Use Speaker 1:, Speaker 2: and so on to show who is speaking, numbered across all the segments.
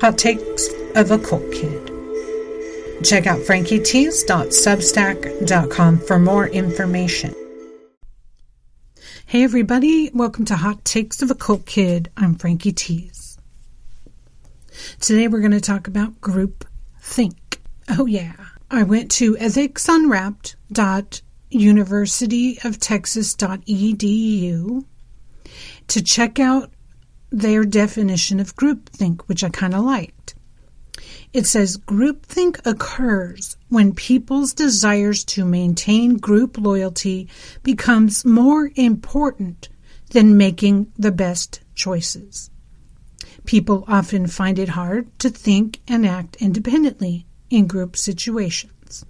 Speaker 1: Hot Takes of a Cult Kid. Check out frankietease.substack.com for more information. Hey everybody, welcome to Hot Takes of a Cult Kid. I'm Frankie Tease. Today we're going to talk about group think. Oh yeah. I went to ethicsunwrapped.universityoftexas.edu to check out their definition of groupthink, which I kind of liked. It says groupthink occurs when people's desires to maintain group loyalty becomes more important than making the best choices. People often find it hard to think and act independently in group situations.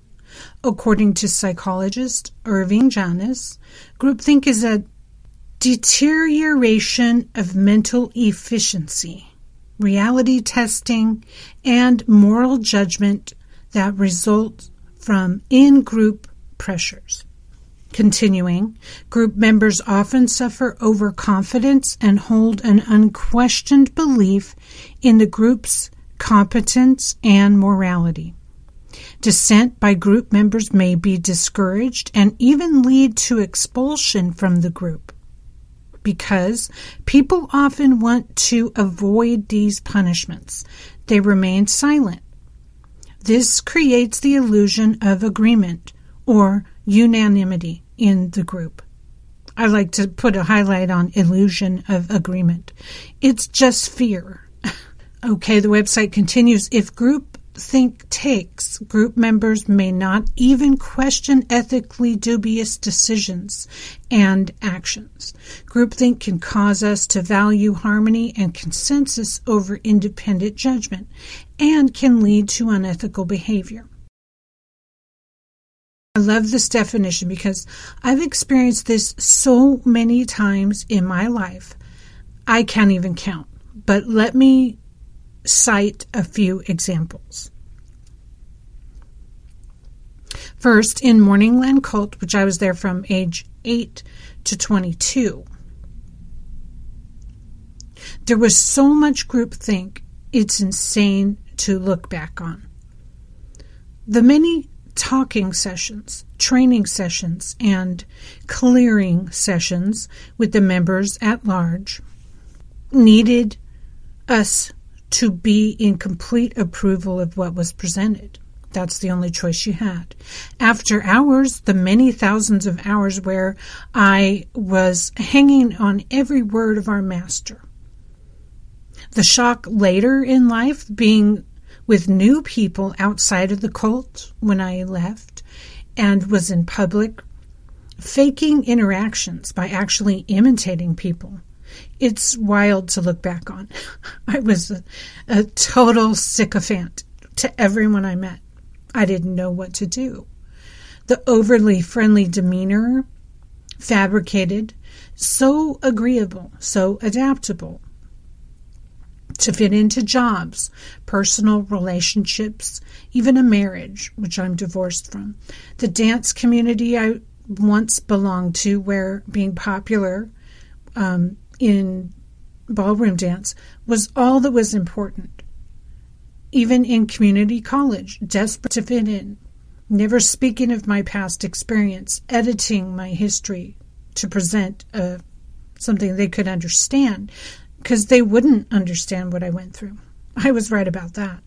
Speaker 1: According to psychologist Irving Janis, groupthink is a deterioration of mental efficiency, reality testing, and moral judgment that result from in group pressures. Continuing, group members often suffer overconfidence and hold an unquestioned belief in the group's competence and morality. Dissent by group members may be discouraged and even lead to expulsion from the group because people often want to avoid these punishments. They remain silent. This creates the illusion of agreement or unanimity in the group. I like to put a highlight on illusion of agreement. It's just fear. okay, the website continues. If group think takes, group members may not even question ethically dubious decisions and actions. Groupthink can cause us to value harmony and consensus over independent judgment and can lead to unethical behavior. I love this definition because I've experienced this so many times in my life. I can't even count. But let me cite a few examples. First, in Morningland Cult, which I was there from age 8 to 22, there was so much groupthink, it's insane to look back on. The many talking sessions, training sessions, and clearing sessions with the members at large needed us to be in complete approval of what was presented. That's the only choice you had. After hours, the many thousands of hours where I was hanging on every word of our master. The shock later in life being with new people outside of the cult when I left and was in public, faking interactions by actually imitating people it's wild to look back on. I was a, a total sycophant to everyone I met. I didn't know what to do. The overly friendly demeanor, fabricated, so agreeable, so adaptable to fit into jobs, personal relationships, even a marriage, which I'm divorced from. The dance community I once belonged to, where being popular um, in ballroom dance was all that was important. Even in community college, desperate to fit in, never speaking of my past experience, editing my history to present uh, something they could understand, because they wouldn't understand what I went through. I was right about that.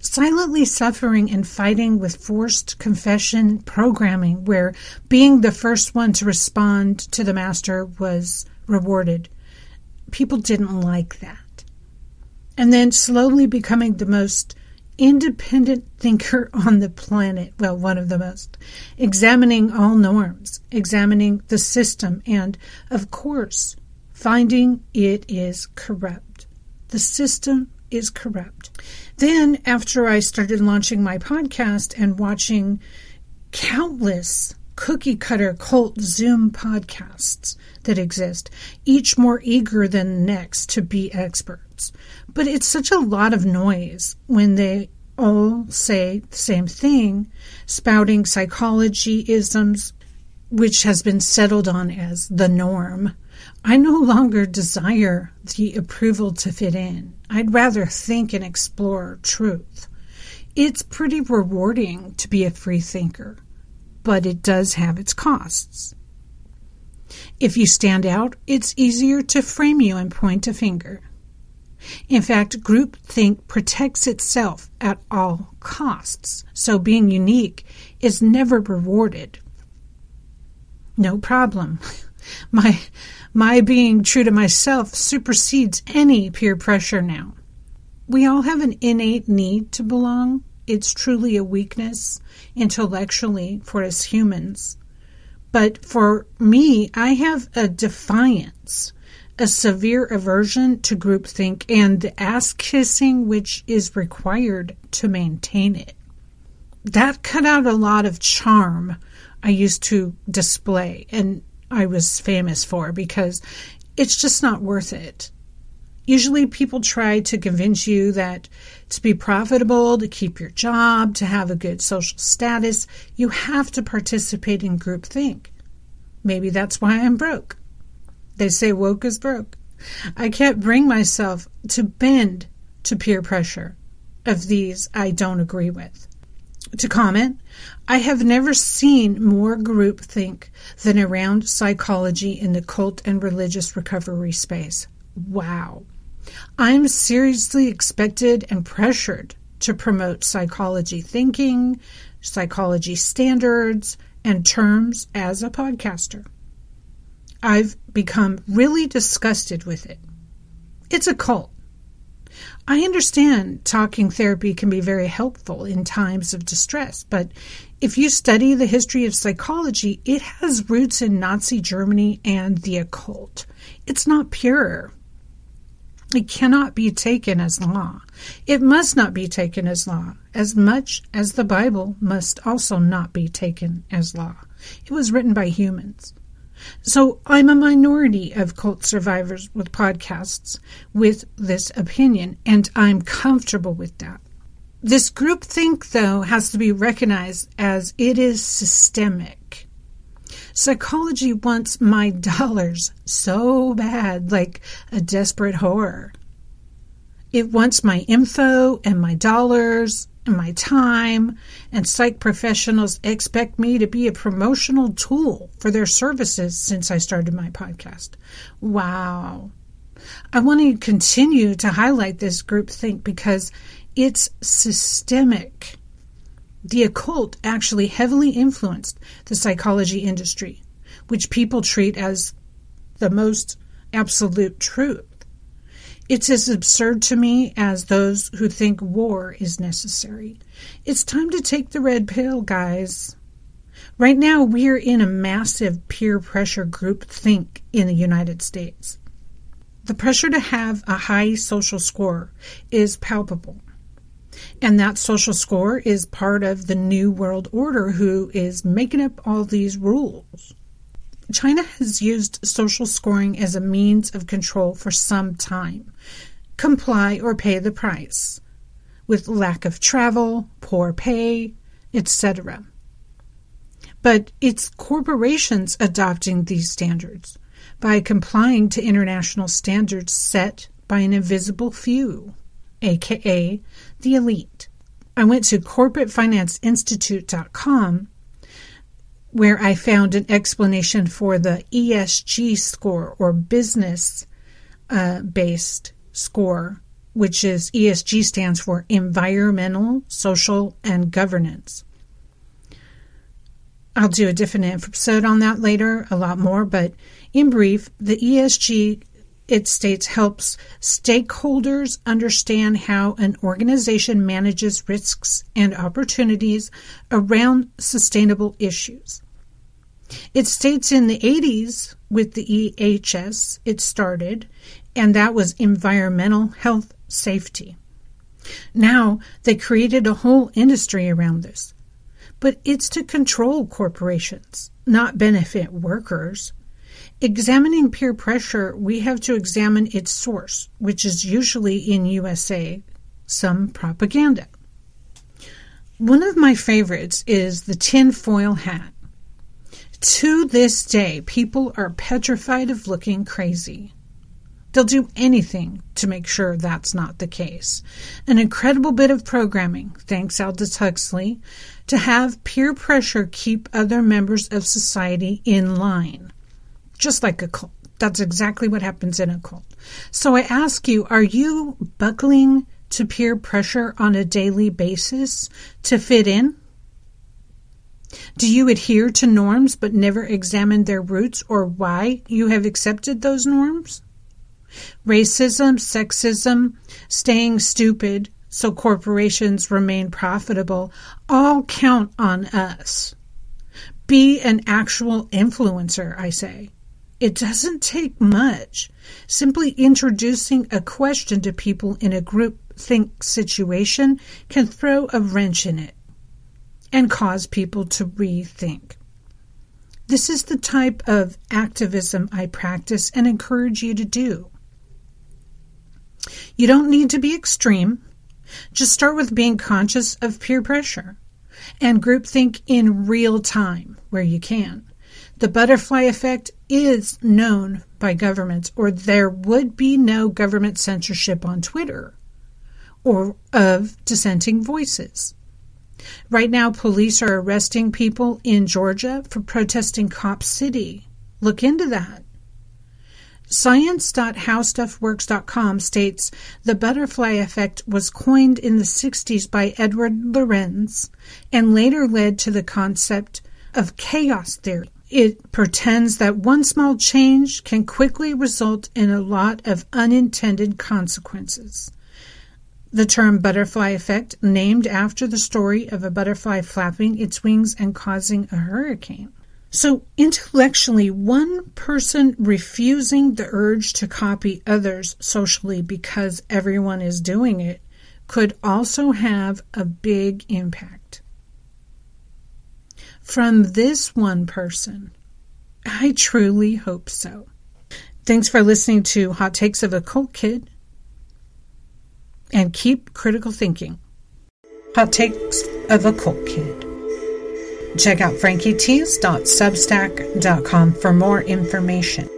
Speaker 1: Silently suffering and fighting with forced confession programming, where being the first one to respond to the master was rewarded people didn't like that. And then slowly becoming the most independent thinker on the planet, well, one of the most, examining all norms, examining the system, and, of course, finding it is corrupt. The system is corrupt. Then, after I started launching my podcast and watching countless cookie cutter cult Zoom podcasts that exist, each more eager than the next to be experts. But it's such a lot of noise when they all say the same thing, spouting psychology isms, which has been settled on as the norm. I no longer desire the approval to fit in. I'd rather think and explore truth. It's pretty rewarding to be a free thinker, but it does have its costs. If you stand out, it's easier to frame you and point a finger. In fact, groupthink protects itself at all costs, so being unique is never rewarded. No problem. My my being true to myself supersedes any peer pressure now. We all have an innate need to belong. It's truly a weakness intellectually for us humans. But for me, I have a defiance, a severe aversion to groupthink and the ass kissing which is required to maintain it. That cut out a lot of charm I used to display and I was famous for because it's just not worth it. Usually people try to convince you that to be profitable, to keep your job, to have a good social status, you have to participate in groupthink. Maybe that's why I'm broke. They say woke is broke. I can't bring myself to bend to peer pressure of these I don't agree with. To comment, I have never seen more groupthink than around psychology in the cult and religious recovery space. Wow. I'm seriously expected and pressured to promote psychology thinking, psychology standards, and terms as a podcaster. I've become really disgusted with it. It's a cult. I understand talking therapy can be very helpful in times of distress, but if you study the history of psychology, it has roots in Nazi Germany and the occult. It's not pure. It cannot be taken as law. It must not be taken as law, as much as the Bible must also not be taken as law. It was written by humans. So I'm a minority of cult survivors with podcasts with this opinion, and I'm comfortable with that. This groupthink, though, has to be recognized as it is systemic. Psychology wants my dollars so bad, like a desperate whore. It wants my info and my dollars and my time, and psych professionals expect me to be a promotional tool for their services since I started my podcast. Wow. I want to continue to highlight this groupthink because it's systemic. The occult actually heavily influenced the psychology industry, which people treat as the most absolute truth. It's as absurd to me as those who think war is necessary. It's time to take the red pill, guys. Right now, we're in a massive peer pressure group think in the United States. The pressure to have a high social score is palpable. And that social score is part of the New World Order, who is making up all these rules. China has used social scoring as a means of control for some time. Comply or pay the price, with lack of travel, poor pay, etc. But it's corporations adopting these standards by complying to international standards set by an invisible few aka the elite. I went to corporatefinanceinstitute.com where I found an explanation for the ESG score or business uh, based score, which is ESG stands for environmental, social, and governance. I'll do a different episode on that later, a lot more, but in brief, the ESG it states helps stakeholders understand how an organization manages risks and opportunities around sustainable issues. It states in the 80s with the EHS it started, and that was environmental health safety. Now they created a whole industry around this. But it's to control corporations, not benefit workers. Examining peer pressure, we have to examine its source, which is usually in USA, some propaganda. One of my favorites is the tinfoil hat. To this day, people are petrified of looking crazy. They'll do anything to make sure that's not the case. An incredible bit of programming, thanks Aldous Huxley, to have peer pressure keep other members of society in line. Just like a cult. That's exactly what happens in a cult. So I ask you, are you buckling to peer pressure on a daily basis to fit in? Do you adhere to norms but never examine their roots or why you have accepted those norms? Racism, sexism, staying stupid so corporations remain profitable all count on us. Be an actual influencer, I say. It doesn't take much. Simply introducing a question to people in a group think situation can throw a wrench in it and cause people to rethink. This is the type of activism I practice and encourage you to do. You don't need to be extreme. Just start with being conscious of peer pressure and groupthink in real time where you can. The butterfly effect is known by governments, or there would be no government censorship on Twitter or of dissenting voices. Right now, police are arresting people in Georgia for protesting Cop City. Look into that. Science.howstuffworks.com states the butterfly effect was coined in the 60s by Edward Lorenz and later led to the concept of chaos theory. It pretends that one small change can quickly result in a lot of unintended consequences. The term butterfly effect, named after the story of a butterfly flapping its wings and causing a hurricane. So, intellectually, one person refusing the urge to copy others socially because everyone is doing it could also have a big impact. From this one person, I truly hope so. Thanks for listening to Hot Takes of a Cult Kid and keep critical thinking. Hot Takes of a Cult Kid. Check out frankietease.substack.com for more information.